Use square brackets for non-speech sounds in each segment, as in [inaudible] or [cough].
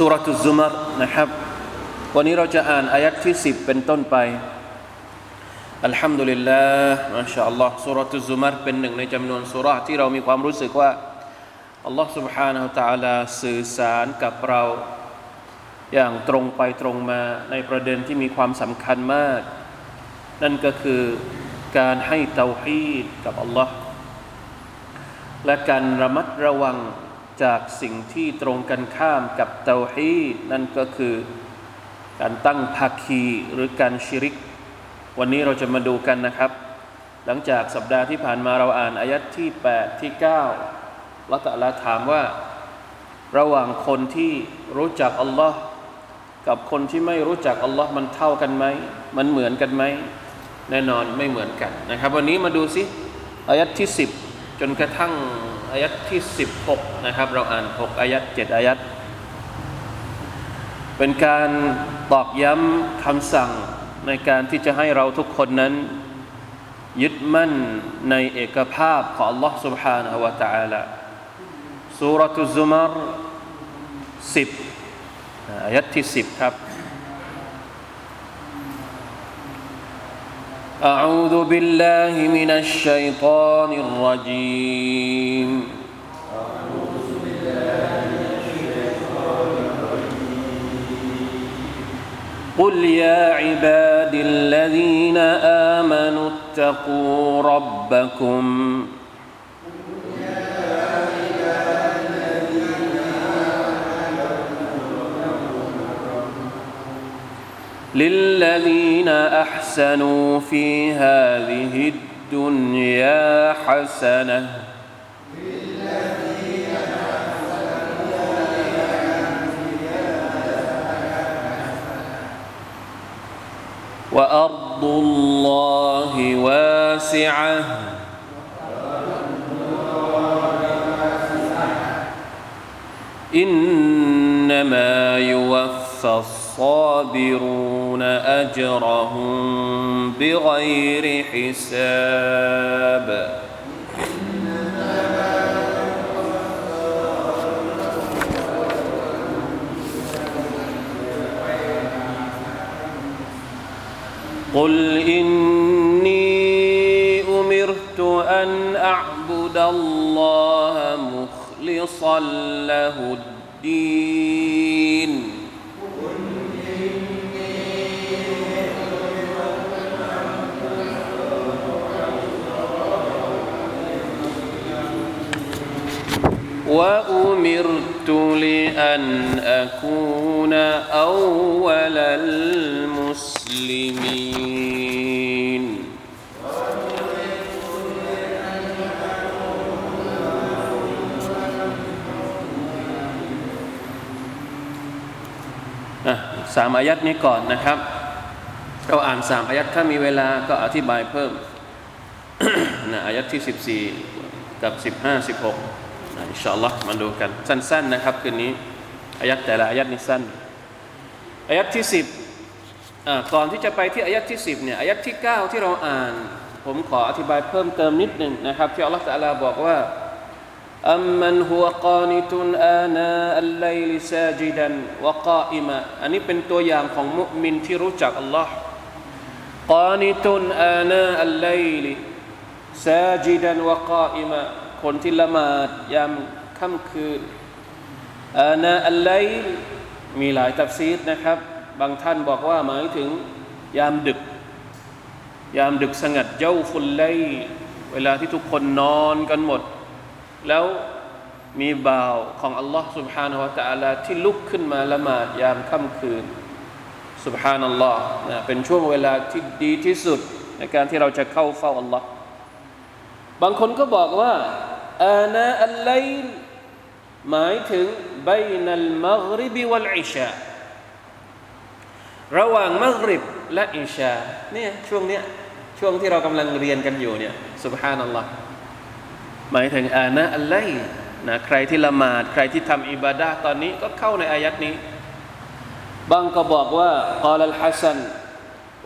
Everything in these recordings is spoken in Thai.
สุรทุซุมารนะครับ วันนี้เราจะอ่านอายัดที่ 10 เป็นต้นไป อัลฮัมดุลิลลาห์มาชาอัลลอฮ์สุรทุซุมารเป็นหนึ่งในจำนวนสุราที่เรามีความรู้สึกว่า อัลลอฮ์ سبحانه และ تعالى สื่อสารกับเรา อย่างตรงไปตรงมาในประเด็นที่มีความสำคัญมาก นั่นก็คือการให้เตาฮีดกับอัลลอฮ์และการระมัดระวัง จากสิ่งที่ตรงกันข้ามกับเตาฮีนั่นก็คือการตั้งภาคีหรือการชิริก วันนี้เราจะมาดูกันนะครับ หลังจากสัปดาห์ที่ผ่านมาเราอ่านอายัดที่ 8 ที่ 9ละตะลาถามว่า ระหว่างคนที่รู้จักอัลลอฮ์กับคนที่ไม่รู้จักอัลลอฮ์มันเท่ากันไหม มันเหมือนกันไหม แน่นอนไม่เหมือนกันนะครับ วันนี้มาดูสิอายัดที่ 10 จนกระทั่ง อายัดที่ 16 นะครับ เราอ่าน 6 อายัด7อายัดเป็นการตอกย้ำคำสั่งในการที่จะให้เราทุกคนนั้น ยึดมั่นในเอกภาพของ Allah سبحانه และ تعالى สุรทุซุมาร10อายัดที่ 10 ครับ أعوذ بالله من الشيطان الرجيم. قل يا عباد الذين آمنوا اتقوا ربكم. للذين أحسنوا في هذه الدنيا حسنة. وأرض الله واسعة. إنما يوفى الصابرون أجرهم بغير حساب. قل اني امرت ان اعبد الله مخلصا له الدين. وأمرت لأن أكون أول المسلمينอ่ะสามอายัดนี้ก่อนนะครับ เราอ่านสามอายัดถ้ามีเวลาก็อธิบายเพิ่ม นะอายัดที่ 14 กับ 15 16 อินชาอัลลอฮ์มาดูกัน สั้น ๆ นะครับ คืนนี้อายัดแต่ละอายัดนี่สั้นอายัดที่สิบก่อนที่จะไปที่อายัดที่สิบเนี่ยอายัดที่เก้าที่เราอ่าน ผมขออธิบายเพิ่มเติมนิดหนึ่งนะครับ ที่อัลลอฮฺตะลาบอกว่าอัมมันฮุวกานิตุนอานาอัลไลลิซาจิดันวกาอิมะอันนี้เป็นตัวอย่างของมุมินที่รู้จักอัลลอฮ์กานิตุน อานาอัลไลลิซาจิดันวะกาอิมะคนที่ละหมาดยามค่ำคืน อานาอัลไลมีหลายตัฟซีดนะครับ บางท่านบอกว่าหมายถึง ยามดึก ยามดึกสงัดเจ้าฟุลไลเวลาที่ทุกคนนอนกันหมด แล้วมีบ่าวของอัลลอฮ์ سبحانه และ تعالى ที่ลุกขึ้นมาละหมาดยามค่ำคืน سبحان อัลลอฮ์นะเป็นช่วงเวลาที่ดีที่สุด ในการที่เราจะเข้าเฝ้าอัลลอฮ์บางคนก็บอกว่า อานาอัลไลล์หมายถึงบนัลมักริบิวัลอิชาระหว่างมักริบและอิชาเนี่ยช่วงเนี้ยช่วงที่เรากำลังเรียนกันอยู่เนี่ยสุบฮานัลลอฮ์หมายถึงอานะอัลไลนะใครที่ละหมาด ใครที่ทำอิบาดะตอนนี้ก็เข้าในอายัดนี้ บางก็บอกว่ากาลัลฮัสัน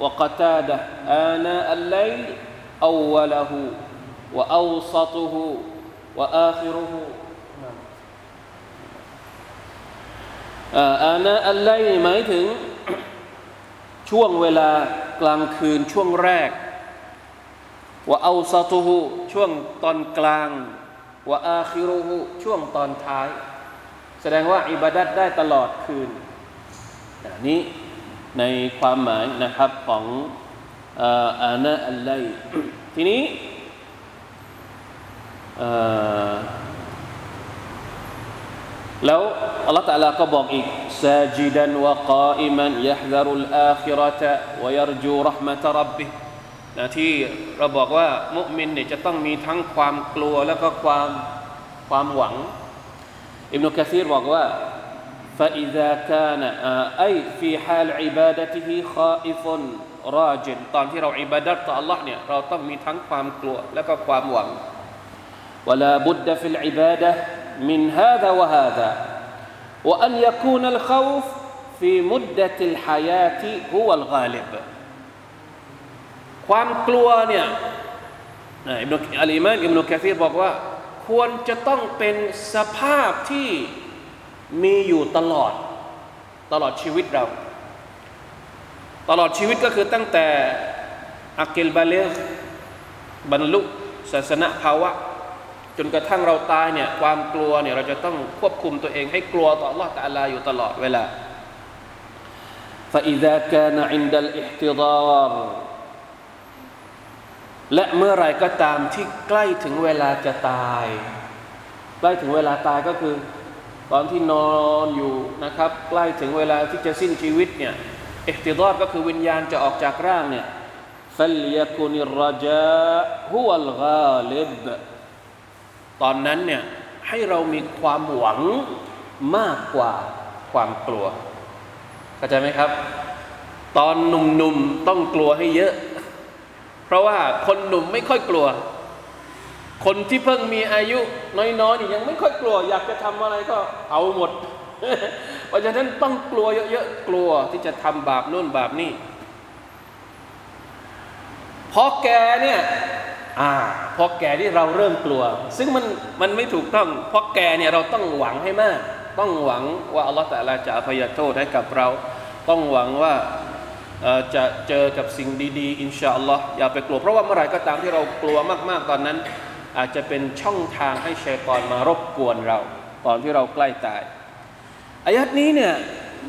วกตาดะอานะอัลไลอวละหูวอวซตุ وآخره อานะอัลไลหมายถึงช่วงเวลากลางคืนช่วงแรกว่าเอาซาตูฮูช่วงตอนกลางว่าอาคิรูฮูช่วงตอนท้าย แสดงว่าอิบาดัดได้ตลอดคืนนี้ในความหมายนะครับของอานะอัลไลทีนี้ แล้วอัลลอฮฺตะลาก็บอกอีก ساجدا وقائما يحذر الآخرة ويرجو رحمة ربه นะที่เราบอกว่ามุมินเนี่ยจะต้องมีทั้งความกลัวแล้วก็ความความหวังอิบนุกะซีรบอกว่า فإذا كان أي في حال عبادته خائف راجل ตอนที่เราอิบาดัตต่อ Allah เนี่ยเราต้องมีทั้งความกลัวแล้วก็ความหวัง ولا بد في العبادة من هذا وهذا وأن يكون الخوف في مدة الحياة هو الغالب ความกลัวเนี่ยอิบนุอัลอิมามอิบนุกะซีรบอกว่า ควรจะต้องเป็นสภาพที่มีอยู่ตลอด ตลอดชีวิตเรา ตลอดชีวิตก็คือตั้งแต่อักิลบาเลกบรรลุศาสนาภาวะ จนกระทั่งเราตายเนี่ยความกลัวเนี่ยเราจะต้องควบคุมตัวเองให้กลัวต่อ Allah ตะลาอยู่ตลอดเวลา فإذا كان عند الاحتضار และเมื่อไรก็ตามที่ใกล้ถึงเวลาจะตาย ใกล้ถึงเวลาตายก็คือ ตอนที่นอนอยู่นะครับ ใกล้ถึงเวลาที่จะสิ้นชีวิตเนี่ยอิทติดอดก็คือวิญญาณจะออกจากร่างเนี่ย فليكن الرجاء هو الغالب ตอนนั้นเนี่ยให้เรามีความหวังมากกว่าความกลัวเข้าใจไหมครับ ตอนหนุ่มๆต้องกลัวให้เยอะ เพราะว่าคนหนุ่มไม่ค่อยกลัว คนที่เพิ่งมีอายุน้อยๆนี่ยังไม่ค่อยกลัว อยากจะทำอะไรก็เอาหมด เพราะฉะนั้นต้องกลัวเยอะๆกลัวที่จะทำบาปนู่นบาปนี่พอแกเนี่ย อ่าพอแก่ที่เราเริ่มกลัว ซึ่งมันมันไม่ถูกต้องเพราะแก่เนี่ยเราต้องหวังให้มาก ต้องหวังว่าอัลลอฮฺแต่ละจะอภัยโทษให้กับเรา ต้องหวังว่าจะเจอกับสิ่งดีๆ อินชาอัลลอฮ์อย่าไปกลัว เพราะว่าเมื่อไหร่ก็ตามที่เรากลัวมากๆตอนนั้น อาจจะเป็นช่องทางให้ชัยกรมารบกวนเรา ตอนที่เราใกล้ตายอายัดนี้เนี่ย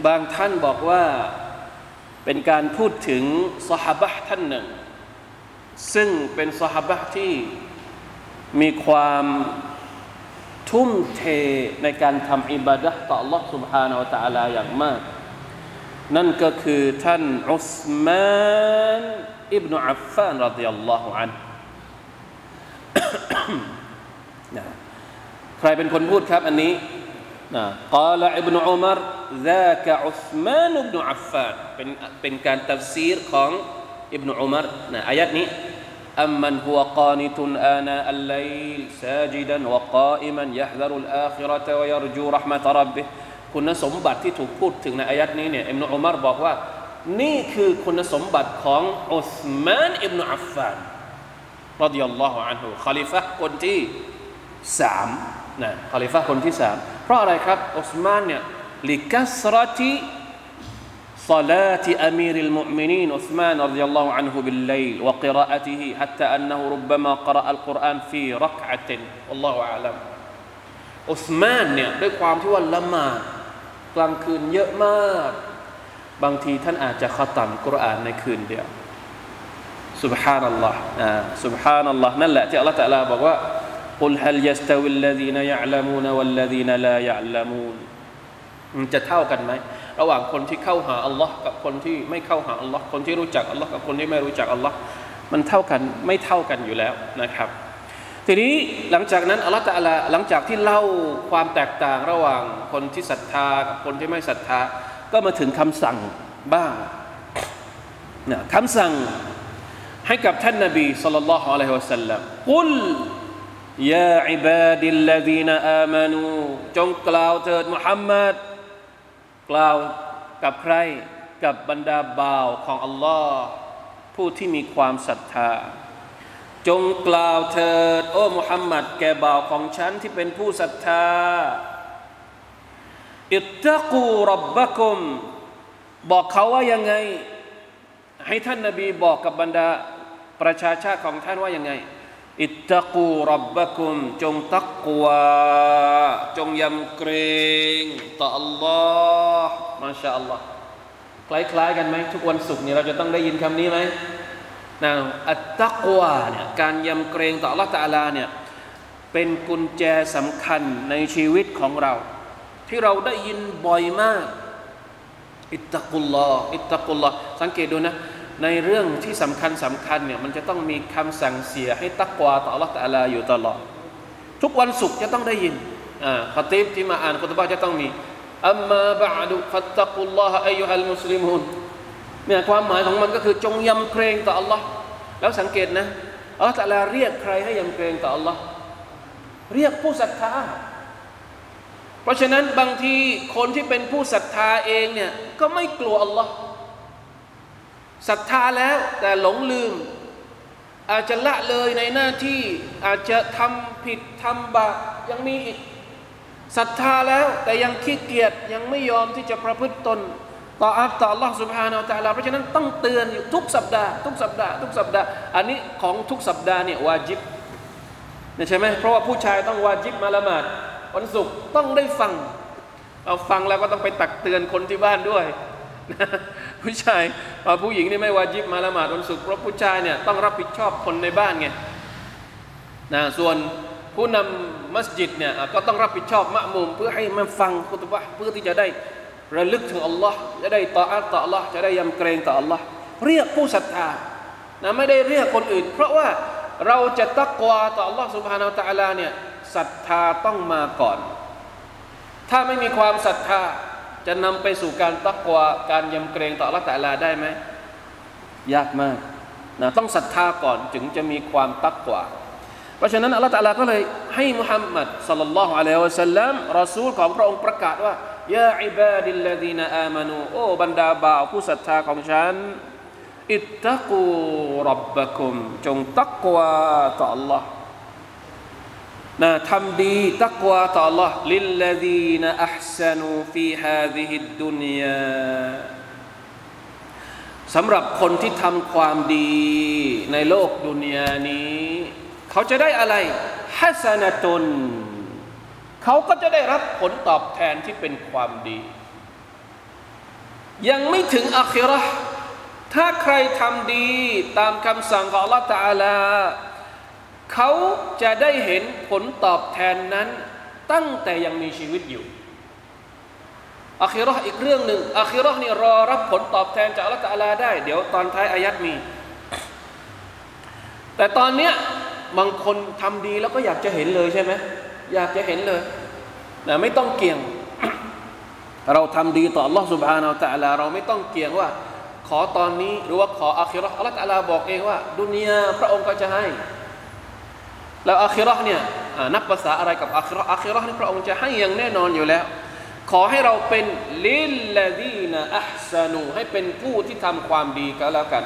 บางท่านบอกว่าเป็นการพูดถึงสหบะท่านหนึ่ง ซึ่งเป็นสหบะที่มีความทุ่มเทในการทำอิบาดะต่อ Allah سبحانه และ تعالى อย่างมาก นั่นก็คือท่านอุสมานอิบนุอัฟฟานรดิยัลลอฮุอันใครเป็นคนพูดครับอันนี้นะกล่าวอิบนุอุมาร ذاك عثمان بن عفان เป็นเป็นการตัฟซีรของ ابن عمر آيات ني أمن هو قانت آناء الليل ساجدا وقائما يحذر الآخرة ويرجو رحمة ربه คุณสมบัติที่ถูกพูดถึงในอายัดนี้เนี่ยอิบนุอุมารบอกว่า นี่คือคุณสมบัติของอุสมานอิบนุอัฟฟานรดิยัลลอฮุอันฮุคาลิฟะคนที่สามนะคาลิฟะคนที่สามเพราะอะไรครับอุสมานเนี่ยลิกัสรติ صلاة أمير المؤمنين عثمان رضي الله عنه بالليل وقراءته حتى أنه ربما قرأ القرآن في ركعة والله أعلم อุสมานเนี่ยด้วยความที่ว่าละหมาดกลางคืนเยอะมาก บางทีท่านอาจจะขตัมกุรอานในคืนเดียว سبحان الله อ่า سبحان الله นั่นแหละที่อัลลอฮฺตะลาบอกว่า قل هل يستوي الذين يعلمون والذين لا يعلمون มันจะเท่ากันไหม ระหว่างคนที่เข้าหาอัลลอฮ์กับคนที่ไม่เข้าหาอัลลอฮ์คนที่รู้จักอัลลอฮ์กับคนที่ไม่รู้จักอัลลอฮ์มันเท่ากันไม่เท่ากันอยู่แล้วนะครับ ทีนี้หลังจากนั้นอัลลอฮ์ตะลาหลังจากที่เล่าความแตกต่างระหว่างคนที่ศรัทธากับคนที่ไม่ศรัทธา ก็มาถึงคำสั่งบ้างนะคำสั่งให้กับท่านนบีสุลต่านละฮ์อะลัยฮิวะสัลลัมกุลยาอิบาดิลลาดีนอามานูจงกล่าวเถิดมุฮัมมัด กล่าวกับใครกับบรรดาบ่าวของอัลลอฮ์ผู้ที่มีความศรัทธา จงกล่าวเถิด โอ้มุฮัมมัดแก่บ่าวของฉันที่เป็นผู้ศรัทธา อิตตะกูรับบะกุม บอกเขาว่ายังไง ให้ท่านนบีบอกกับบรรดาประชาชาติของท่านว่ายังไง อิตตะกูรับบะกุมจงตักวาจงยำเกรงต่ออัลลอฮ์มาชาอัลลอฮ์คล้ายๆกันไหมทุกวันศุกร์เนี่ยเราจะต้องได้ยินคำนี้ไหมนะอัตตักวาเนี่ยการยำเกรงต่อ Allah ตะลาเนี่ยเป็นกุญแจสำคัญในชีวิตของเรา ที่เราได้ยินบ่อยมาก อิตตะกุลลออิตตะกุลลอสังเกตดูนะ ในเรื่องที่สำคัญสำคัญเนี่ยมันจะต้องมีคำสั่งเสียให้ตักวาต่อ Allah ตะลาอยู่ตลอด ทุกวันศุกร์จะต้องได้ยินอ่าขติบที่มาอ่านคุตบะจะต้องมีอัมมาบะดุฟัตตะกุลลอฮะอายุฮัลมุสลิมุนเนี่ยความหมายของมันก็คือจงยำเกรงต่อ Allah แล้วสังเกตนะอัลลอฮฺตะลาเรียกใครให้ยำเกรงต่อ Allah เรียกผู้ศรัทธา เพราะฉะนั้นบางทีคนที่เป็นผู้ศรัทธาเองเนี่ยก็ไม่กลัว Allah ศรัทธาแล้วแต่หลงลืม อาจจะละเลยในหน้าที่อาจจะทำผิดทำบาปยังมีอีกศรัทธาแล้วแต่ยังขี้เกียจยังไม่ยอมที่จะประพฤติตน ต่ออัลต่อ Allah سبحانه และ تعالى เพราะฉะนั้นต้องเตือนอยู่ทุกสัปดาห์ทุกสัปดาห์ทุกสัปดาห์อันนี้ของทุกสัปดาห์เนี่ยวาจิบเนี่ยใช่ไหมเพราะว่าผู้ชายต้องวาจิบมาละหมาดวันศุกร์ต้องได้ฟังเอาฟังแล้วก็ต้องไปตักเตือนคนที่บ้านด้วยนะ ผู้ชายผู้หญิงนี่ไม่วาจิบมาละหมาดวันศุกร์เพราะผู้ชายเนี่ยต้องรับผิดชอบคนในบ้านไงนะส่วนผู้นำมัสยิดเนี่ยก็ต้องรับผิดชอบมะมุมเพื่อให้มันฟังคุตบะเพื่อที่จะได้ระลึกถึงอัลลอฮ์จะได้ต่ออัตต่ออัลลอฮ์จะได้ยำเกรงต่ออัลลอฮ์เรียกผู้ศรัทธานะไม่ได้เรียกคนอื่น เพราะว่าเราจะตักวาต่ออัลลอฮ์สุบฮานาอัลตะลาเนี่ยศรัทธาต้องมาก่อน ถ้าไม่มีความศรัทธา จะนำไปสู่การตักวาการยำเกรงต่ออัลลอฮ์ตะลาได้ไหมยากมากนะต้องศรัทธาก่อนจึงจะมีความตักวาเพราะฉะนั้นอัลลอฮฺตะลาก็เลยให้มุฮัมมัดสัลลัลลอฮุอะลัยฮิวะสัลลัมรอซูลของพระองค์ประกาศว่าيا عباد الذين آمنواโอ้บรรดาบ่าวผู้ศรัทธาของฉัน اتقوا ربكم จงตักวาต่อ Allah นะทำดีตักวาต่อ Allah ลิลลดีนอัพซนูฟีฮาดิฮิดดุนยาสำหรับคนที่ทำความดีในโลกดุนยานี้ เขาจะได้อะไรฮัสนตุนเขาก็จะได้รับผลตอบแทนที่เป็นความดี ยังไม่ถึงอาคิรอถ้าใครทำดีตามคำสั่งของ Allah ตาลา เขาจะได้เห็นผลตอบแทนนั้น ตั้งแต่ยังมีชีวิตอยู่อาคิรออีกเรื่องหนึ่งอาคิรอนี่รอรับผลตอบแทนจาก Allah ตาลาได้ เดี๋ยวตอนท้ายอายัดมี แต่ตอนเนี้ยบางคนทำดีแล้วก็อยากจะเห็นเลยใช่ไหมอยากจะเห็นเลยนะไม่ต้องเกี่ยง เราทำดีต่อ Allah سبحانه และ تعالى เราไม่ต้องเกี่ยงว่า ขอตอนนี้หรือว่าขออาคิรออัลลอฮฺตะลาบอกเองว่าดุนยาพระองค์ก็จะให้ แล้วอาคิรอเนี่ยนับภาษาอะไรกับอาคิรออาคิรอนี่พระองค์จะให้อย่างแน่นอนอยู่แล้ว ขอให้เราเป็นللذين أحسنواให้เป็นผู้ที่ทำความดีก็แล้วกัน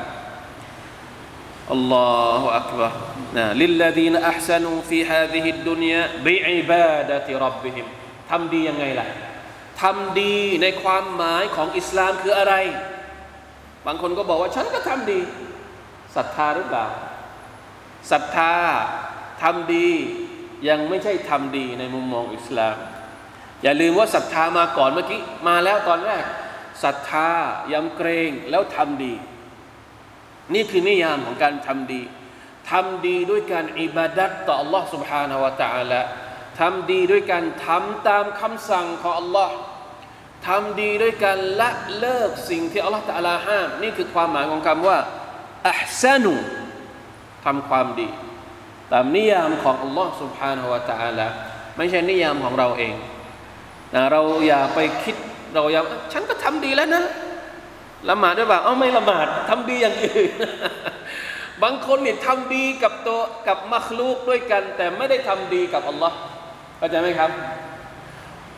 อัลลอฮฺอักบะร์นะللذين أحسنوا في هذه الدنيا بعبادة ربهمทำดียังไงล่ะทำดีในความหมายของอิสลามคืออะไร บางคนก็บอกว่าฉันก็ทำดีศรัทธาหรือเปล่าศรัทธา ทำดี ยังไม่ใช่ทำดีในมุมมองอิสลาม อย่าลืมว่าศรัทธามาก่อนเมื่อกี้มาแล้วตอนแรกศรัทธายำเกรงแล้วทำดี นี่คือนิยามของการทำดีทำดีด้วยการอิบาดัตต่อ Allah سبحانه และ تعالى ทำดีด้วยการทำตามคำสั่งของ Allah ทำดีด้วยการละเลิกสิ่งที่ Allah ตะลาห้าม นี่คือความหมายของคำว่าอัพซานุทำความดี ตามนิยามของ Allah سبحانه และ تعالى ไม่ใช่นิยามของเราเองนะเราอย่าไปคิดเราอย่าฉันก็ทำดีแล้วนะละหมาดด้วยบ่าเอ้าไม่ละหมาดทำดีอย่างอื่นบางคนเนี่ยทำดีกับตัวกับมัคลูกด้วยกัน แต่ไม่ได้ทำดีกับอัลลอฮ์เข้าใจไหมครับ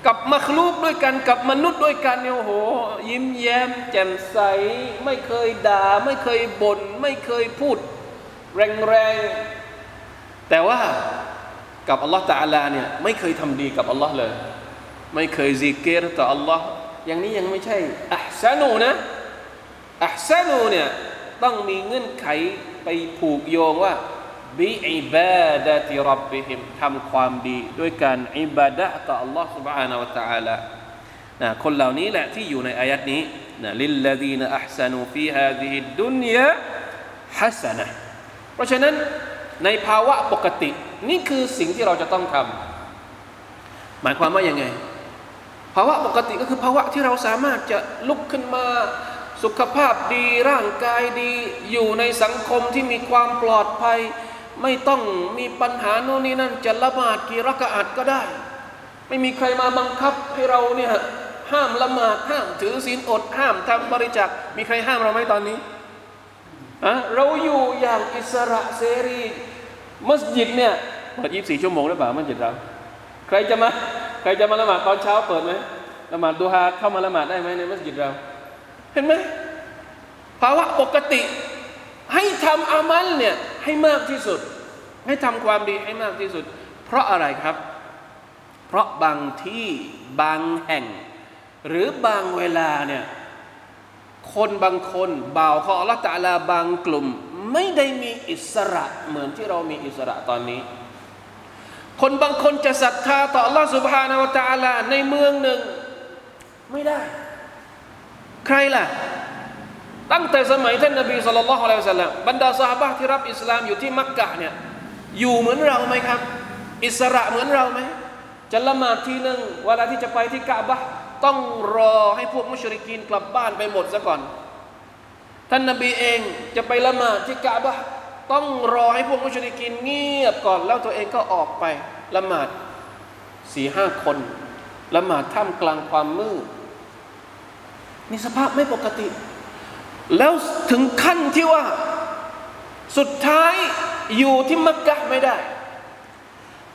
กับมัคลูกด้วยกันกับมนุษย์ด้วยกันเนี่ยโอ้โห ยิ้มแย้มแจ่มใส ไม่เคยด่า ไม่เคยบน่นไม่เคยพูด แรงๆ แต่ว่ากับอัลลอฮ์ตาลาเนี่ยไม่เคยทำดีกับอัลลอฮ์เลย ไม่เคยซิกเกตต่ออัลลอฮ์อย่างนี้ยังไม่ใช่อัพซานูนะอัพซานูเนี่ยต้องมีเงื่อนไขไปผูกโยงว่าบิอิบาดะติรับบิฮิมทำความดีด้วยการอิบาดะต่อ Allah سبحانه และ تعالى นะคนเหล่านี้แหละที่อยู่ในอายัดนี้นะลิลลดีนอัพซานูฟีฮาดิฮิดุนยาฮัสนะเพราะฉะนั้น ในภาวะปกติ นี่คือสิ่งที่เราจะต้องทำหมายความว่าอยังไง ภาวะปกติก็คือภาวะที่เราสามารถจะลุกขึ้นมาสุขภาพดีร่างกายดี อยู่ในสังคมที่มีความปลอดภัย ไม่ต้องมีปัญหาโน่นนี่นั่นจะละหมาดกี่รักอาดก็ได้ ไม่มีใครมาบังคับให้เราเนี่ยห้ามละหมาดห้ามถือศีลอดห้ามทำบริจาคมีใครห้ามเราไหมตอนนี้อะเราอยู่อย่างอิสระเสรี มัสยิดเนี่ยเปิดยี่สี่ชั่วโมงหรือเปล่ามัสยิดเราใครจะมาใครจะมาละหมาดตอนเช้าเปิดไหมละหมาดดูฮาเข้ามาละหมาดได้ไหมในมัสยิดเรา เห็นไหมภาวะปกติ ให้ทำอามัลเนี่ยให้มากที่สุด ให้ทำความดีให้มากที่สุด เพราะอะไรครับ เพราะบางที่บางแห่ง หรือบางเวลาเนี่ยคนบางคนบ่าวของอัลลอฮฺตาลาบางกลุ่ม ไม่ได้มีอิสระเหมือนที่เรามีอิสระตอนนี้ คนบางคนจะศรัทธาต่ออัลลอฮฺสุบฮานาวะตาลาในเมืองหนึ่ง ไม่ได้ ใครล่ะ ตั้งแต่สมัยท่านนบีสุลต่านละฮ์อะลัยฮิสลามบรรดาสหายที่รับอิสลามอยู่ที่มักกะเนี่ยอยู่เหมือนเราไหมครับ อิสระเหมือนเราไหมจะละหมาดทีหนึ่งเวลาที่จะไปที่กะบะต้องรอให้พวกมุชริกีนกลับบ้านไปหมดซะก่อน ท่านนบีเองจะไปละหมาดที่กะบะต้องรอให้พวกมุชริกีนเงียบก่อนแล้วตัวเองก็ออกไปละหมาดสี่ห้าคนละหมาดท่ามกลางความมืดนี่สภาพไม่ปกติ แล้วถึงขั้นที่ว่า สุดท้ายอยู่ที่มักกะไม่ได้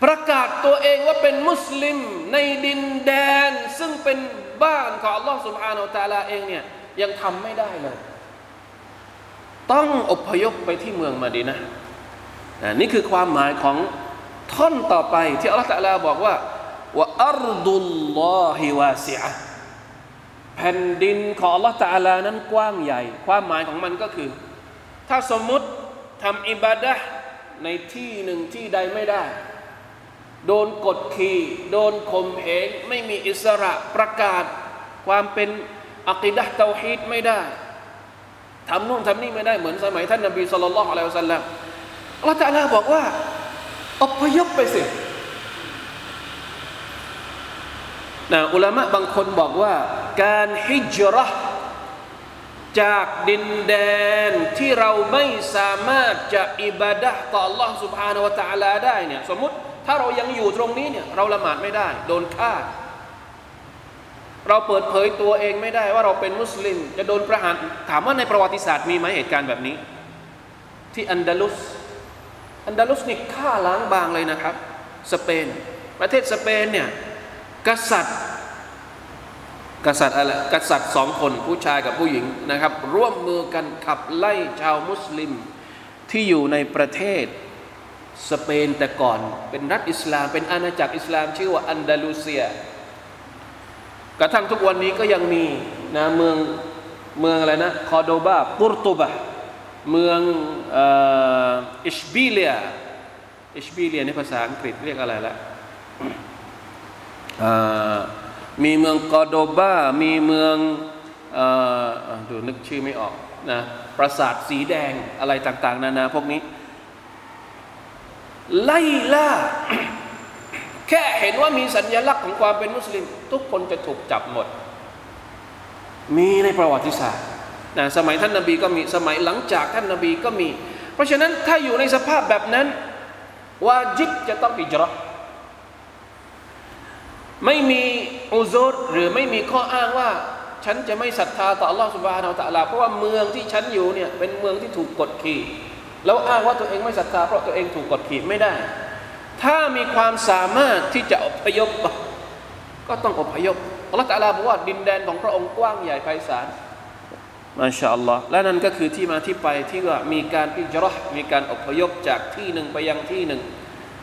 ประกาศตัวเองว่าเป็นมุสลิมในดินแดน ซึ่งเป็นบ้านของอัลลอฮฺสุบฮานาอัลตาลาเองเนี่ยยังทำไม่ได้เลย ต้องอพยพไปที่เมืองมาดีนะนี่คือความหมายของท่อนต่อไปที่อัลลอฮฺตาลาบอกว่าว่าอัรดุลลอฮิวาซิอะแผ่นดินของอัลลอฮฺตาลานั้นกว้างใหญ่ ความหมายของมันก็คือ ถ้าสมมุติทำอิบาดะในที่หนึ่งที่ใดไม่ได้ โดนกดขี่โดนข่มเหงไม่มีอิสระประกาศ ความเป็นอักิดะเตาฮีดไม่ได้ ทำนู่นทำนี่ไม่ได้เหมือนสมัยท่านนบีสุลต่านละฮ์อะลัยฮิสัลลัมอัลลอฮฺตาลาบอกว่าอพยพไปสินะอุลามะบางคนบอกว่า การฮิจรัชจากดินแดนที่เราไม่สามารถจะอิบาดะต่อ Allah سبحانه และ تعالى ได้เนี่ยสมมติถ้าเรายังอยู่ตรงนี้เนี่ยเราละหมาดไม่ได้ โดนฆ่า เราเปิดเผยตัวเองไม่ได้ว่าเราเป็นมุสลิม จะโดนประหารถามว่าในประวัติศาสตร์มีไหมเหตุการณ์แบบนี้ ที่อันดาลุสอันดาลุสนี่ฆ่าล้างบางเลยนะครับ สเปน ประเทศสเปนเนี่ยกษัตริย์กษัตริย์อะไรกษัตริย์สองคนผู้ชายกับผู้หญิงนะครับ ร่วมมือกันขับไล่ชาวมุสลิมที่อยู่ในประเทศสเปนแต่ก่อน เป็นรัฐอิสลาม เป็นอาณาจักรอิสลามชื่อว่าอันดาลูเซีย กระทั่งทุกวันนี้ก็ยังมีนะเมืองเมืองอะไรนะคอโดบาปุรตุบะเมืองอิชบิเลียเอชบีเรียนในภาษาอังกฤษเรียกอะไรละมีเมืองกอโดบามีเมืองอดูนึกชื่อไม่ออกนะปราสาทสีแดงอะไรต่าง ๆ นานาพวกนี้ ไล่ล่า แค่เห็นว่ามีสัญญลักษณ์ของความเป็นมุสลิม ทุกคนจะถูกจับหมด มีในประวัติศาสตร์นะสมัยท่านนาบีก็มีสมัยหลังจากท่านนาบีก็มี เพราะฉะนั้นถ้าอยู่ในสภาพแบบนั้นวาจิบจะต้องอิจรอไม่มีอุซรหรือไม่มีข้ออ้างว่า ฉันจะไม่ศรัทธาต่อ Allah Subhanahu เพราะว่าเมืองที่ฉันอยู่เนี่ยเป็นเมืองที่ถูกกดขี่ แล้วอ้างว่าตัวเองไม่ศรัทธาเพราะตัวเองถูกกดขี่ไม่ได้ ถ้ามีความสามารถที่จะอพยพก็ต้องอพยพอัลลอฮฺตะลาบอกว่าดินแดนของพระองค์กว้างใหญ่ไพศาลมาชาอัลลอฮ์และนั่นก็คือที่มาที่ไปที่ว่ามีการอิจรอมีการอพยพจากที่หนึ่งไปยังที่หนึ่ง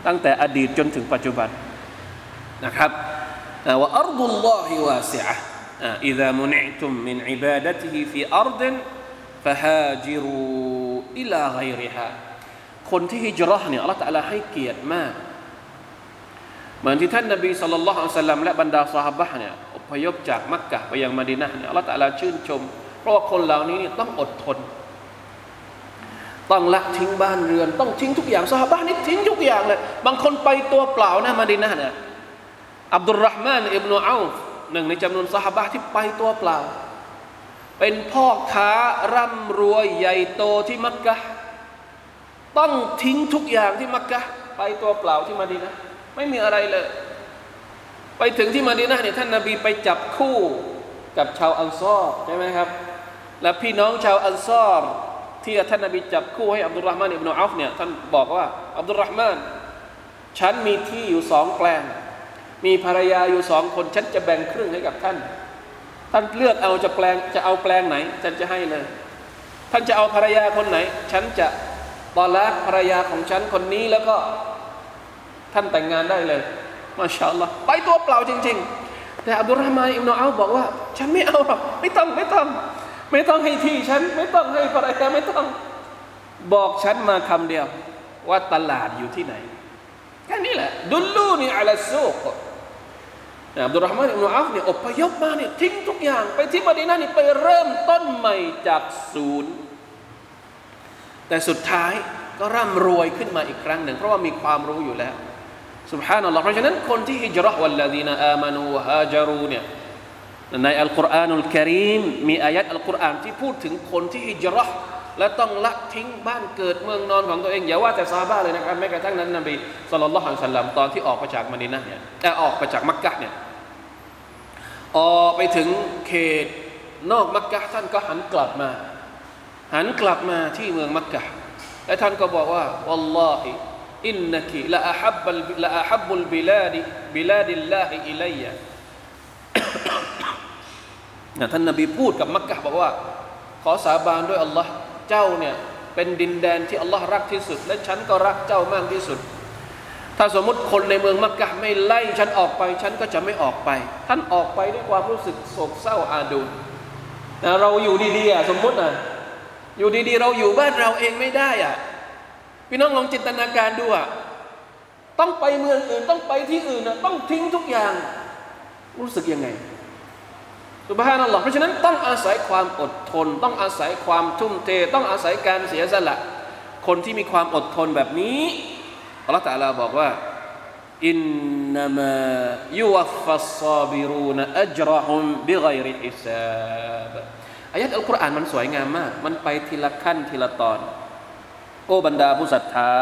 ตั้งแต่อดีตจนถึงปัจจุบันนะครับว่าอัรดุลลอฮิวาสิอะ إذا منعتم من عبادته في أرض فهاجروا إلى غيرها คนที่ฮิจรัชเนี่ยอัลลอฮฺตะลาให้เกียรติมาก เหมือนที่ท่านนบีสุลต่านละอัลสลัมและบรรดาสหบะเนี่ยอพยพจากมักกะไปยังมาดินะเนี่ยอัลลอฮฺตะลาชื่นชม เพราะว่าคนเหล่านี้นี่ต้องอดทน ต้องละทิ้งบ้านเรือน ต้องทิ้งทุกอย่างสหบ้านนี่ทิ้งทุกอย่างเลย บางคนไปตัวเปล่านะมาดินะเนี่ยอับดุลรหมานอิบนุอัลหนึ่งในจำนวนสหบะที่ไปตัวเปล่า เป็นพ่อค้าร่ำรวยใหญ่โตที่มักกะ ต้องทิ้งทุกอย่างที่มักกะไปตัวเปล่าที่มาดีนะไม่มีอะไรเลย ไปถึงที่มาดีนะเนี่ยท่านนาบีไปจับคู่กับชาวอัลซอรใช่ไหมครับ และพี่น้องชาวอัลซอรที่ท่านนาบีจับคู่ให้อับดุลรหมานอิบนาอัฟเนี่ยท่านบอกว่าอับดุลรหมานฉันมีที่อยู่สองแปลง มีภรรยาอยู่สองคน ฉันจะแบ่งครึ่งให้กับท่าน ท่านเลือกเอาจะแปลงจะเอาแปลงไหน ฉันจะให้เลย ท่านจะเอาภรรยาคนไหน ฉันจะ ตอนแรกภรรยาของฉันคนนี้แล้วก็ท่านแต่งงานได้เลยมาชาอัลลอฮ์ไปตัวเปล่าจริง ๆ แต่อับดุลรหมานอิบนาอัลบอกว่า ฉันไม่เอาหรอกไม่ต้องไม่ต้อง ไม่ต้องให้ที่ฉัน ไม่ต้องให้ภรรยาไม่ต้อง บอกฉันมาคำเดียว ว่าตลาดอยู่ที่ไหนแค่นี้แหละ ดุลลูนี่อัลซูกอับดุลรหมานอิบนาอัลเนี่ยอพยพมาเนี่ยทิ้งทุกอย่างไปที่มดีนานี่ไปเริ่มต้นใหม่จากศูนย์ แต่สุดท้ายก็ร่ำรวยขึ้นมาอีกครั้งหนึ่ง เพราะว่ามีความรู้อยู่แล้วสุบฮานัลลอฮ์เพราะฉะนั้นคนที่ฮิจรัตวัลลดีนอามานูฮาจารูเนี่ยในอัลกุรอานุลกิริมมีอายัดอัลกุรอานที่พูดถึงคนที่ฮิจรัตและต้องละทิ้งบ้านเกิดเมืองนอนของตัวเอง อย่าว่าแต่ซาบ้าเลยนะครับแม้กระทั่งนั้นนบีสุลต่านละฮ์สัลลัมตอนที่ออกไปจากมดินะเนี่ยแต่ออกไปจากมักกะเนี่ยออกไปถึงเขตนอกมักกะท่านก็หันกลับมา หันกลับมาที่เมืองมักกะและท่านก็บอกว่าวัลลอฮิอินนักิละอัฮับละอัฮับุลบิลาดิบิลาดิลลาฮิอิลัยยะท่านนบีพูดกับมักกะบอกว่า ขอสาบานด้วยอัลลอฮ์เจ้าเนี่ยเป็นดินแดนที่อัลลอฮ์รักที่สุด และฉันก็รักเจ้ามากที่สุด ถ้าสมมติคนในเมืองมักกะไม่ไล่ฉันออกไป ฉันก็จะไม่ออกไป ท่านออกไปด้วยความรู้สึกโศกเศร้าอาดูเราอยู่ดีๆสมมตินะ อยู่ดีๆ เราอยู่บ้านเราเองไม่ได้อะพี่น้องลองจินตนาการดูอะต้องไปเมืองอื่นต้องไปที่อื่นนะต้องทิ้งทุกอย่าง รู้สึกยังไงสุบฮานัลลอฮ์เพราะฉะนั้นต้องอาศัยความอดทน ต้องอาศัยความทุ่มเท ต้องอาศัยการเสียสละ คนที่มีความอดทนแบบนี้อัลลอฮฺตะลาบอกว่าอินนามายุวฟฟัสซาบิรูนอัจรฮุมบิไกริฮิซาบ อายัดอัลกุรอานมันสวยงามมาก มันไปทีละขั้นทีละตอน โอ้บรรดาผู้ศรัทธา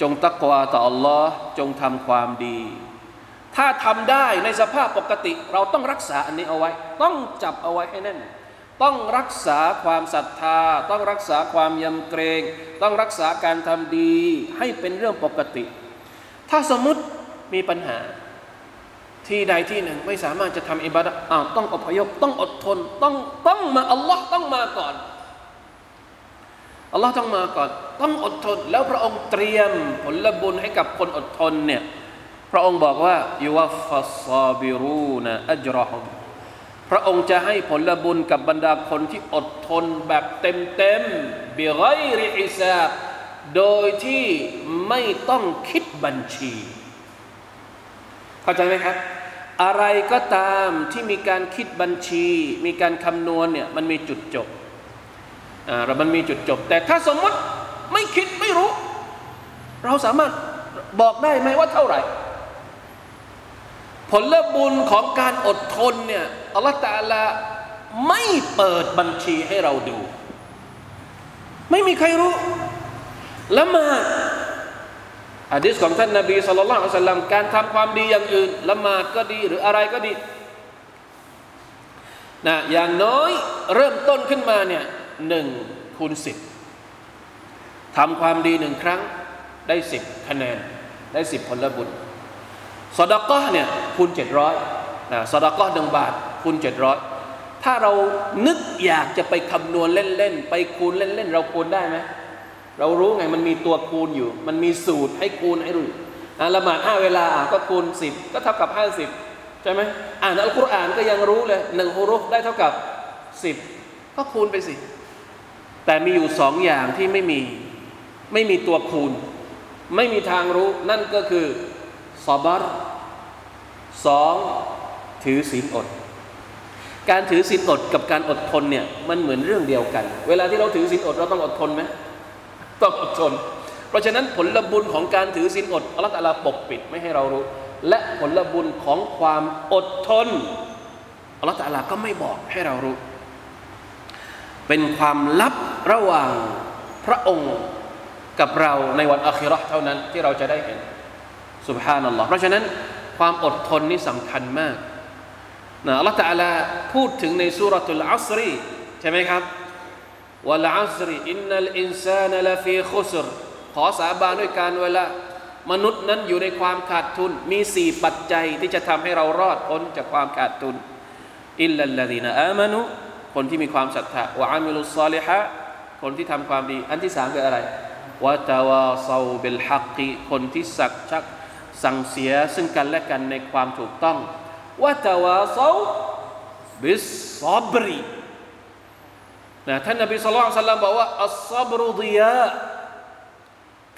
จงตักวาต่ออัลลอฮ์จงทำความดี ถ้าทำได้ในสภาพปกติ เราต้องรักษาอันนี้เอาไว้ ต้องจับเอาไว้ให้แน่น ต้องรักษาความศรัทธา ต้องรักษาความยำเกรง ต้องรักษาการทำดีให้เป็นเรื่องปกติ ถ้าสมมติมีปัญหา ที่ใดที่หนึ่งไม่สามารถจะทำอิบาดะอ้าวต้องอพยพต้องอดทนต้องต้องมาอัลลอฮ์ต้องมาก่อนอัลลอฮ์ต้องมาก่อน ต้องอดทน แล้วพระองค์เตรียมผลบุญให้กับคนอดทนเนี่ยพระองค์บอกว่ายูวัฟฟัสซาบิรูนะอัจรอฮมพระองค์จะให้ผลบุญกับบรรดาคนที่อดทนแบบเต็มเต็มบิไกริฮิซาบโดยที่ไม่ต้องคิดบัญชี เข้าใจไหมครับ อะไรก็ตามที่มีการคิดบัญชี มีการคำนวณเนี่ยมันมีจุดจบอ่าเรามันมีจุดจบ แต่ถ้าสมมติไม่คิดไม่รู้ เราสามารถบอกได้ไหมว่าเท่าไหร่ ผลบุญของการอดทนเนี่ยอัลลอฮฺตาลาไม่เปิดบัญชีให้เราดู ไม่มีใครรู้ละหมาด อะดิษของท่านนบีสุลต่านสัลลัมการทำความดีอย่างอื่นละหมาดก็ดีหรืออะไรก็ดีนะอย่างน้อยเริ่มต้นขึ้นมาเนี่ยหนึ่งคูณสิบทำความดีหนึ่งครั้งได้สิบคะแนนได้สิบผลบุญสดก้อเนี่ยคูณเจ็ดร้อยนะสดก้อหนึ่งบาทคูณเจ็ดร้อยถ้าเรานึกอยากจะไปคำนวณเล่นๆ ไปคูณเล่นๆ เราคูณได้ไหม เรารู้ไงมันมีตัวคูณอยู่ มันมีสูตรให้คูณให้รู้อะละหมาดห้าเวลาก็คูณสิบก็เท่ากับห้าสิบใช่ไหมอ่านอัลกุรอานก็ยังรู้เลยหนึ่งฮุรุฟได้เท่ากับสิบก็คูณไปสิ แต่มีอยู่สองอย่างที่ไม่มีไม่มีตัวคูณ ไม่มีทางรู้นั่นก็คือซอบารสองถือศีลอด การถือศีลอดกับการอดทนเนี่ยมันเหมือนเรื่องเดียวกัน เวลาที่เราถือศีลอดเราต้องอดทนไหม ต้องอดทน เพราะฉะนั้นผลบุญของการถือศีลอดอัลลอฮฺตะลาปกปิดไม่ให้เรารู้ และผลบุญของความอดทนอัลลอฮฺตะลาก็ไม่บอกให้เรารู้ เป็นความลับระหว่างพระองค์กับเราในวันอัคราเท่านั้นที่เราจะได้เห็นสุบฮานัลลอฮ์เพราะฉะนั้นความอดทนนี่สำคัญมากนะอัลลอฮฺตะลาพูดถึงในسورة العصرใช่ไหมครับ والعصر إن الإنسان لفي خسرขอสาบานด้วยการเวลามนุษย์นั้นอยู่ในความขาดทุน มีสี่ปัจจัยที่จะทำให้เรารอดพ้นจากความขาดทุนإلا الذين آمنواคนที่มีความศรัทธาوعملوا الصالحاتคนที่ทำความดี อันที่สามคืออะไรوتواصوا بالحقคนที่สักชักสั่งเสียซึ่งกันและกันในความถูกต้องوتواصوا بالصبر นะท่านนบีสุลต่านบอกว่าالصبر ضياء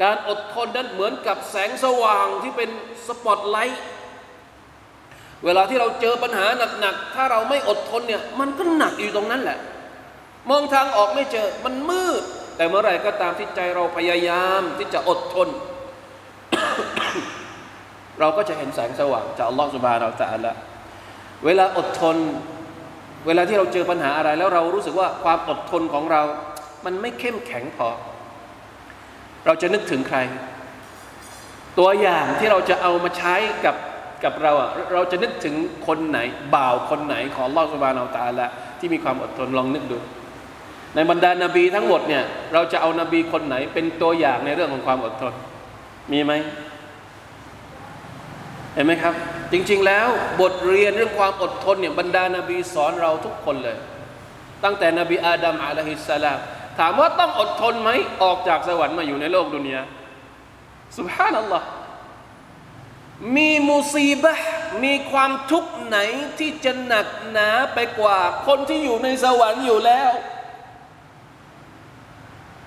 การอดทนนั้นเหมือนกับแสงสว่างที่เป็นสปอตไลท์เวลาที่เราเจอปัญหาหนักๆ ถ้าเราไม่อดทนเนี่ย มันก็หนักอยู่ตรงนั้นแหละ มองทางออกไม่เจอ มันมืด แต่เมื่อไหร่ก็ตามที่ใจเราพยายามที่จะอดทน เราก็จะเห็นแสงสว่างจากอัลลอฮฺสุบฮานาอัลตะอัลละเวลาอดทน เวลาที่เราเจอปัญหาอะไร แล้วเรารู้สึกว่าความอดทนของเรา มันไม่เข้มแข็งพอ เราจะนึกถึงใคร ตัวอย่างที่เราจะเอามาใช้กับกับเราอะเราจะนึกถึงคนไหน บ่าวคนไหนของลอสุบานอัลตาละที่มีความอดทนลองนึกดู ในบรรดานาบีทั้งหมดเนี่ยเราจะเอานาบีคนไหน เป็นตัวอย่างในเรื่องของความอดทน มีไหมเห็นไหมครับ จริง ๆ แล้วบทเรียนเรื่องความอดทนเนี่ยบรรดานาบีสอนเราทุกคนเลย ตั้งแต่นบีอาดัมอะลัยฮิสสลามถามว่าต้องอดทนไหมออกจากสวรรค์มาอยู่ในโลกดุนยาสุบฮานัลลอฮ์มีมุซีบะมีความทุกข์ไหนที่จะหนักหนาไปกว่า คนที่อยู่ในสวรรค์อยู่แล้ว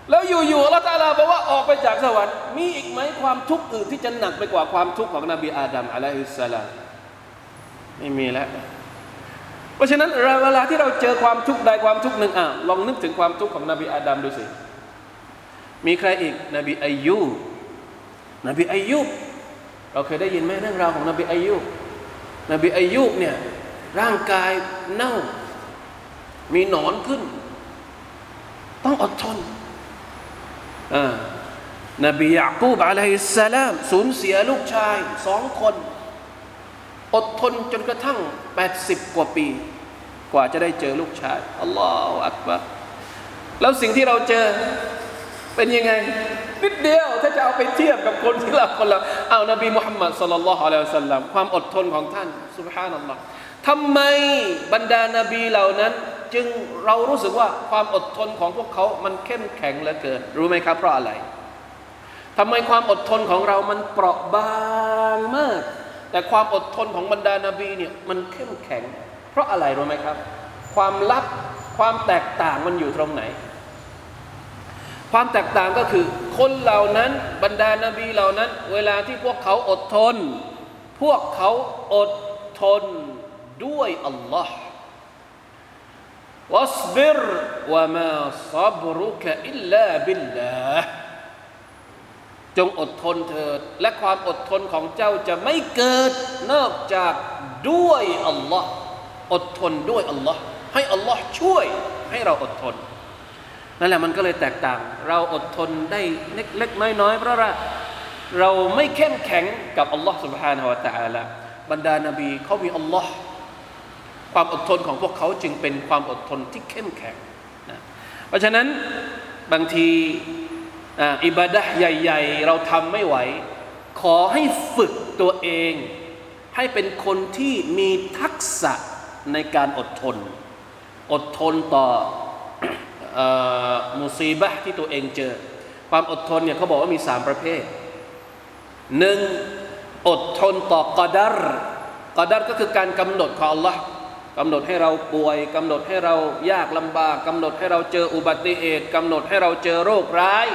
แล้วอยู่ๆอัลลอฮฺตาลาบอกว่าออกไปจากสวรรค์มีอีกไหมความทุกข์อื่นที่จะหนักไปกว่าความทุกข์ของนบีอาดัมอะลัยฮิสสลามไม่มีแล้ว เพราะฉะนั้นเวลาที่เราเจอความทุกข์ใดความทุกข์หนึ่งอะลองนึกถึงความทุกข์ของนบีอาดัมดูสิมีใครอีกนบีอายุนบีอายุเราเคยได้ยินไหมเรื่องราวของนบีอายุนบีอายุเนี่ยร่างกายเน่า มีหนอนขึ้น ต้องอดทน นบียากูบอะลัยฮิสสลามสูญเสียลูกชายสองคน อดทนจนกระทั่ง 80 กว่าปี กว่าจะได้เจอลูกชายอัลลอฮฺอักบะแล้วสิ่งที่เราเจอเป็นยังไง นิดเดียวถ้าจะเอาไปเทียบกับคนที่เราคนละเอานบีมุฮัมมัดสุลลัลลอฮุอะลัยฮิสัลลัมความอดทนของท่านสุบฮานัลลอฮ์ทำไมบรรดานาบีเหล่านั้น จึงเรารู้สึกว่าความอดทนของพวกเขามันเข้มแข็งเหลือเกิน รู้ไหมครับ เพราะอะไรทำไมความอดทนของเรามันเปราะบางมาก แต่ความอดทนของบรรดานาบีเนี่ยมันเข้มแข็ง เพราะอะไรรู้ไหมครับ ความลับความแตกต่างมันอยู่ตรงไหน ความแตกต่างก็คือ คนเหล่านั้นบรรดานาบีเหล่านั้น เวลาที่พวกเขาอดทน พวกเขาอดทนด้วยอัลลอฮ์ واصبر وما صبرك إلا بالله จงอดทนเถิด และความอดทนของเจ้าจะไม่เกิดนอกจากด้วยอัลลอฮ์อดทนด้วยอัลลอฮ์ให้อัลลอฮ์ช่วยให้เราอดทนนั่นแหละมันก็เลยแตกต่าง เราอดทนได้เล็กๆน้อยๆเพราะว่าเราไม่เข้มแข็งกับอัลลอฮ์ سبحانه และ تعالى บรรดานาบีเขามีอัลลอฮ์ ความอดทนของพวกเขาจึงเป็นความอดทนที่เข้มแข็งนะเพราะฉะนั้นบางทีอิบาดะใหญ่ ๆ เราทำไม่ไหว ขอให้ฝึกตัวเอง ให้เป็นคนที่มีทักษะในการอดทน อดทนต่อมุซีบะที่ตัวเองเจอ ความอดทนเนี่ยเขาบอกว่ามีสามประเภทหนึ่งอดทนต่อกอดัรกอดัรก็คือการกำหนดของ Allah กำหนดให้เราป่วยกำหนดให้เรายากลำบากกำหนดให้เราเจออุบัติเหตุกำหนดให้เราเจอโรคร้าย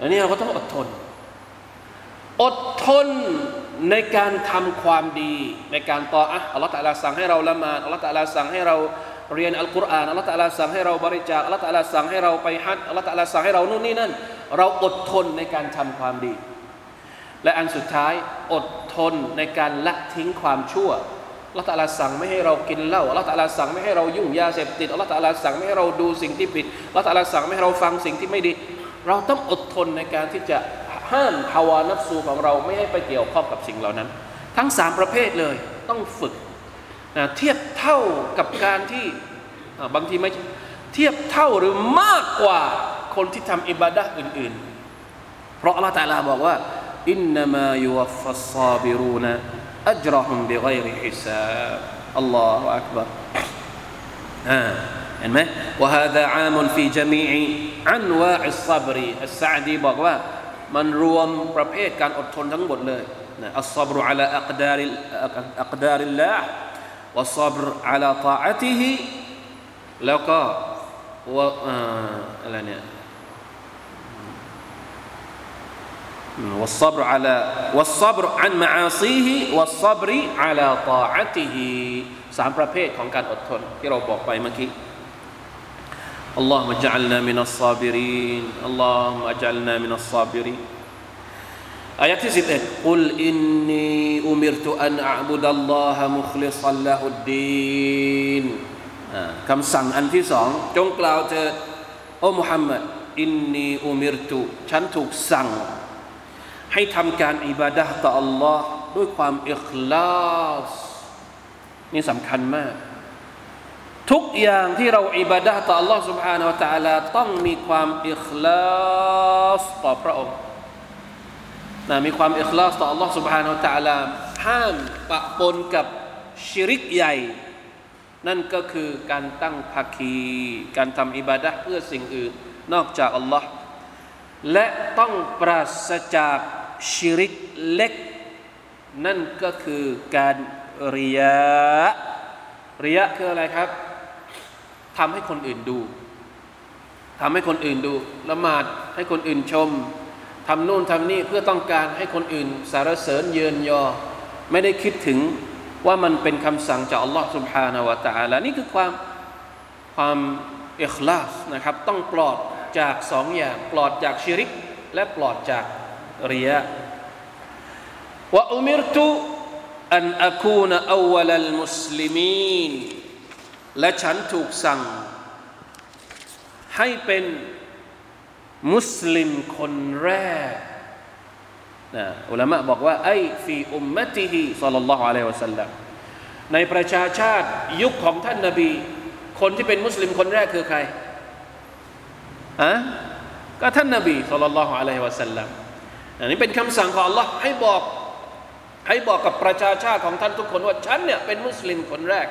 อันนี้เราก็ต้องอดทน อดทนในการทำความดีในการต่ออะอัลลอฮฺตะลาสั่งให้เราละมาดอัลลอฮฺตะลาสั่งให้เราเรียนอัลกุรอานอัลลอฮฺตะลาสั่งให้เราบริจาคอัลลอฮฺตะลาสั่งให้เราไปฮัจอัลลอฮฺตะลาสั่งให้เรานู่นนี่นั่น เราอดทนในการทำความดี และอันสุดท้ายอดทนในการละทิ้งความชั่ว ลลอฮฺตะลาสั่งไม่ให้เรากินเหล้าลลอฮฺตะลาสั่งไม่ให้เรายุ่งยาเสพติดลลอฮฺตะลาสั่งไม่ให้เราดูสิ่งที่ผิดลลอฮฺตะลาสั่งไม่ให้เราฟังสิ่งที่ไม่ดี เราต้องอดทนในการที่จะห้ามภาวานับสูของเราไม่ให้ไปเกี่ยวข้องกับสิ่งเหล่านั้น ทั้งสามประเภทเลยต้องฝึกนะเทียบเท่ากับการที่บางทีไม่เทียบเท่าหรือมากกว่าคนที่ทำอิบาดะอื่น ๆ เพราะอัลลอฮฺตะลาบอกว่าอินนามายุฟฟัสซาบิรูนะ أجرهم بغير حساب الله أكبر آه. เห็นไหม وهذا عام في جميع أنواع الصبر السعدي บอกว่ามันรวมประเภทการอดทนทั้งหมดเลยนะ الصبر على أقدار أقدار الله والصبر على طاعته แล้วก็ว่าอะไรเนี่ย والصبر على والصبر عن معاصيه والصبر على طاعته สามประเภทของการอดทนที่เราบอกไปเมื่อกี้ اللهم اجعلنا من الصابرين اللهم اجعلنا من الصابرين อายะที่11 قل إني أمرت أن أعبد الله مخلصا له الدين คำสั่งอันที่สองจงกล่าวเถิดโอ้มุฮัมมัดอินนีอุมิรตุฉันถูกสั่ง ให้ทำการอิบาดะต่อ Allah ด้วยความอิคลาสนี่สำคัญมาก ทุกอย่างที่เราอิบาดะต่อ Allah سبحانه และ تعالى ต้องมีความอิคลาสต่อพระองค์นะมีความอิคลาสต่อ Allah سبحانه และ تعالى ห้ามปะปนกับชิริกใหญ่ นั่นก็คือการตั้งภาคี การทำอิบาดะเพื่อสิ่งอื่น นอกจาก Allah และต้องปราศจาก ชิริกเล็ก นั่นก็คือการเรียเรียคืออะไรครับทำให้คนอื่นดูทำให้คนอื่นดูละหมาดให้คนอื่นชมทำนู่นทำนี่เพื่อต้องการให้คนอื่น สารเสริญเยินยอ ไม่ได้คิดถึงว่ามันเป็นคำสั่งจากอัลลอฮ์ سبحانه และ تعالى นี่คือความความอิคลาสนะครับ ต้องปลอดจากสองอย่างปลอดจากชิริก และปลอดจาก ริยะวะอุมิรตุอันอคูนอวลลมุสลิมีนและฉันถูกสั่ง ให้เป็นมุสลิมคนแรกนะอุลามะบอกว่าไอ้ฟีอุมมติฮิสัลลัลลอฮุอะลัยฮิวะสัลลัมในประชาชาติยุคของท่านนาบี คนที่เป็นมุสลิมคนแรกคือใครอะก็ท่านนาบีสุลต่านละฮ์อะลัยฮิวะสัลลัม อันนี้เป็นคำสั่งของ Allah ให้บอกให้บอกกับประชาชาติของท่านทุกคนว่าฉันเนี่ยเป็นมุสลิมคนแรก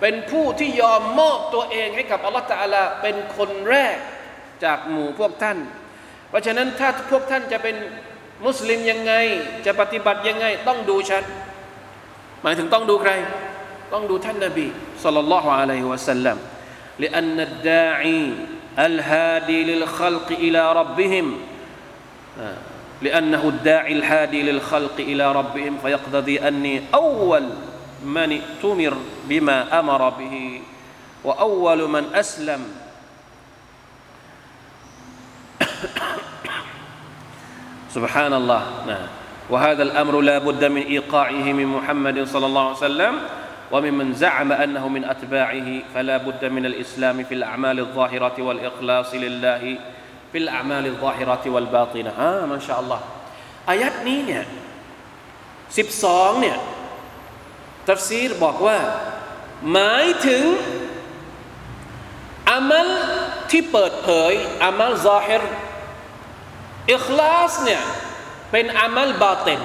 เป็นผู้ที่ยอมมอบตัวเองให้กับอัลลอฮฺตะอาลาเป็นคนแรกจากหมู่พวกท่าน เพราะฉะนั้นถ้าพวกท่านจะเป็นมุสลิมยังไง จะปฏิบัติยังไง ต้องดูฉัน หมายถึงต้องดูใคร ต้องดูท่านนาบีสุลต่านละฮ์อะลัยฮิวะสัลลัม لأن الداعي الهادي للخلق إلى ربهم لأنه الداعي الهادي للخلق إلى ربهم فيقتضي أني أول من ائتمر بما أمر به وأول من أسلم. [coughs] سبحان الله نعم. وهذا الأمر لا بد من إيقاعه من محمد صلى الله عليه وسلم وممن زعم أنه من أتباعه فلا بد من الإسلام في الأعمال الظاهرة والإخلاص لله ฟิลอามาลิลซอฮิรอติวัลบาตินะอ่ามาชาอัลลอฮ์อายัดนี้เนี่ยสิบสองเนี่ยตัฟซีรบอกว่า หมายถึงอามัลที่เปิดเผยอามัลظاهرอิคลาสเนี่ยเป็นอามัลباطن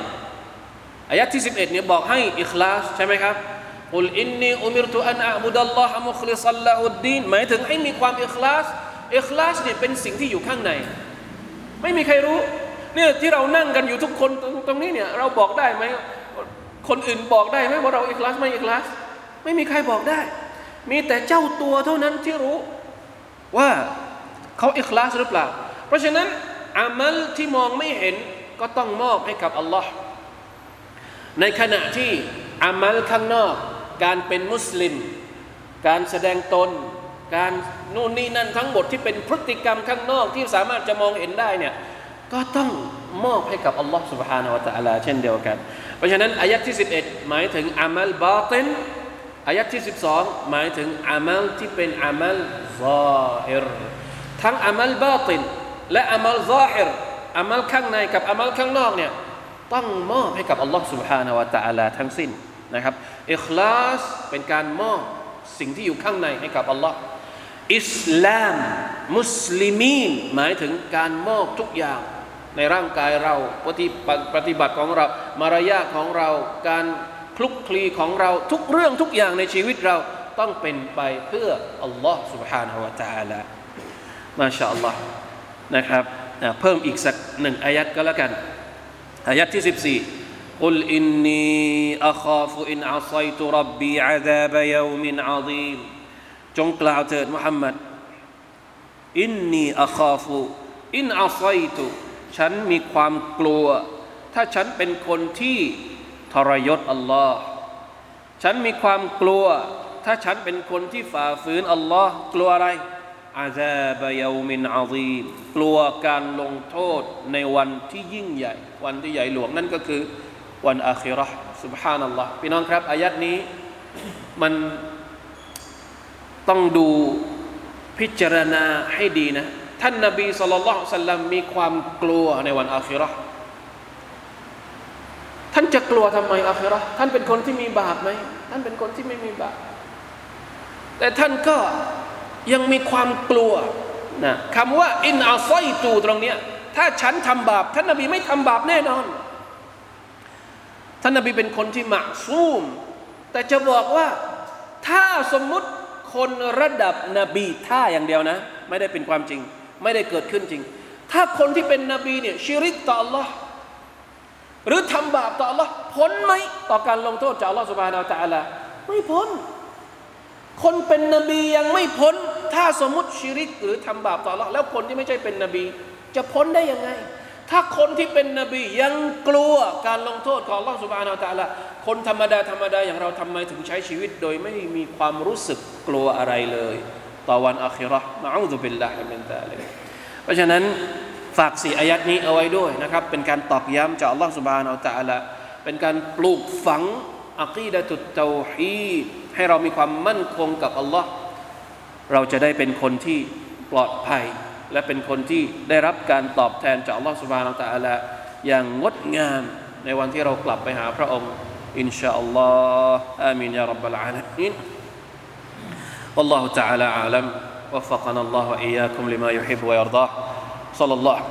อายะที่ 11เนี่ยบอกให้อิคลาสใช่ไหมครับقل إني أمرت أن أعبد الله مخلصا له الدينหมายถึงให้มีความอิคลาส อิคลาสเนี่ยเป็นสิ่งที่อยู่ข้างใน ไม่มีใครรู้เนี่ยที่เรานั่งกันอยู่ทุกคนตรงตรงนี้เนี่ยเราบอกได้ไหมคนอื่นบอกได้ไหมว่าเราอิคลาสไม่อิคลาสไม่มีใครบอกได้ มีแต่เจ้าตัวเท่านั้นที่รู้ว่าเขาอิคลาสหรือเปล่า เพราะฉะนั้นอามัลที่มองไม่เห็นก็ต้องมอบให้กับอัลลอฮ์ในขณะที่อามัลข้างนอก การเป็นมุสลิม การแสดงตน การนู่นนี่นั่นทั้งหมดที่เป็นพฤติกรรมข้างนอกที่สามารถจะมองเห็นได้เนี่ยก็ต้องมอบให้กับอัลลอฮ์ سبحانه และ تعالى เช่นเดียวกัน เพราะฉะนั้นอายัดที่ 11 หมายถึงอามัลบาตินอายัดที่ 12 หมายถึงอามัลที่เป็นอามัลซาฮิรทั้งอามัลบาตินและอามัลซาฮิรอามัลข้างในกับอามัลข้างนอกเนี่ยต้องมอบให้กับอัลลอฮ์ سبحانه และ تعالى ทั้งสิ้นนะครับอิคลาสเป็นการมอบสิ่งที่อยู่ข้างในให้กับอัลลอฮ์ อิสลาม มุสลิมีนหมายถึงการมอบทุกอย่างในร่างกายเราปฏิปฏิบัติของเรา มารยาทของเรา การคลุกคลีของเราทุกเรื่องทุกอย่างในชีวิตเราต้องเป็นไปเพื่ออัลลอฮ์ سبحانه และ تعالى มาชาอัลลอฮ์นะครับเพิ่มอีกสักหนึ่งอายัดก็แล้วกัน อายัดที่ 14 قل إني أخاف إن عصيت ربي عذاب يوم عظيم จงกล่าวเถิดมุฮัมมัดอินนีอัคาฟูอินอาไซตุฉันมีความกลัว ถ้าฉันเป็นคนที่ทรยศอัลลอฮ์ฉันมีความกลัว ถ้าฉันเป็นคนที่ฝ่าฝืนอัลลอฮ์กลัวอะไรอาซาบยามินอาซีมกลัวการลงโทษในวันที่ยิ่งใหญ่ วันที่ใหญ่หลวงนั่นก็คือวันอาคิราะห์สุบฮานัลลอฮ์พี่น้องครับอายัดนี้มัน ต้องดูพิจารณาให้ดีนะ ท่านนบีสุลต่านสัลลัมมีความกลัวในวันอาคิราะห์ท่านจะกลัวทำไมอาคิราะห์ท่านเป็นคนที่มีบาปไหมท่านเป็นคนที่ไม่มีบาปแต่ท่านก็ยังมีความกลัวนะคำว่าอินอาซอยตูตรงเนี้ยถ้าฉันทำบาป ท่านนบีไม่ทำบาปแน่นอน ท่านนบีเป็นคนที่หมักซูม แต่จะบอกว่าถ้าสมมุติ คนระดับนบีถ้าอย่างเดียวนะ ไม่ได้เป็นความจริง ไม่ได้เกิดขึ้นจริง ถ้าคนที่เป็นนบีเนี่ยชิริกต่อ Allah หรือทำบาปต่อ Allah พ้นไหมต่อการลงโทษจาก Allah سبحانه และ تعالى ไม่พ้น คนเป็นนบียังไม่พ้น ถ้าสมมติชิริก หรือทำบาปต่อ Allah แล้วคนที่ไม่ใช่เป็นนบี จะพ้นได้ยังไง ถ้าคนที่เป็นนบียังกลัวการลงโทษของ Allah سبحانه และ تعالى คนธรรมดาธรรมดาอย่างเราทำไมถึงใช้ชีวิต โดยไม่มีความรู้สึกกลัวอะไรเลยต่อวันอัคราะมาอูซุบิลลาฮิมินตาลยเพราะฉะนั้นฝากสี่อายัดนี้เอาไว้ด้วยนะครับ เป็นการตอกย้ำจากอัลลอฮฺสุบานอัลตะละเป็นการปลูกฝังอัคีดะตุตเตาฮีให้เรามีความมั่นคงกับอัลลอฮ์เราจะได้เป็นคนที่ปลอดภัย และเป็นคนที่ได้รับการตอบแทนจากอัลลอฮฺสุบานอัลตะละอย่างงดงามในวันที่เรากลับไปหาพระองค์ إن شاء الله. آمين يا رب العالمين. والله تعالى أعلم. وفقنا الله وإياكم لما يحب ويرضاه. صلى الله [coughs]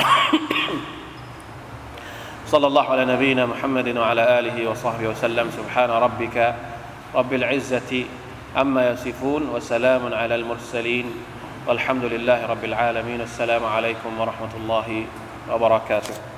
صلى الله على نبينا محمد وعلى آله وصحبه وسلم. سبحان ربك رب العزة عما يصفون وسلام على المرسلين. والحمد لله رب العالمين. السلام عليكم ورحمة الله وبركاته.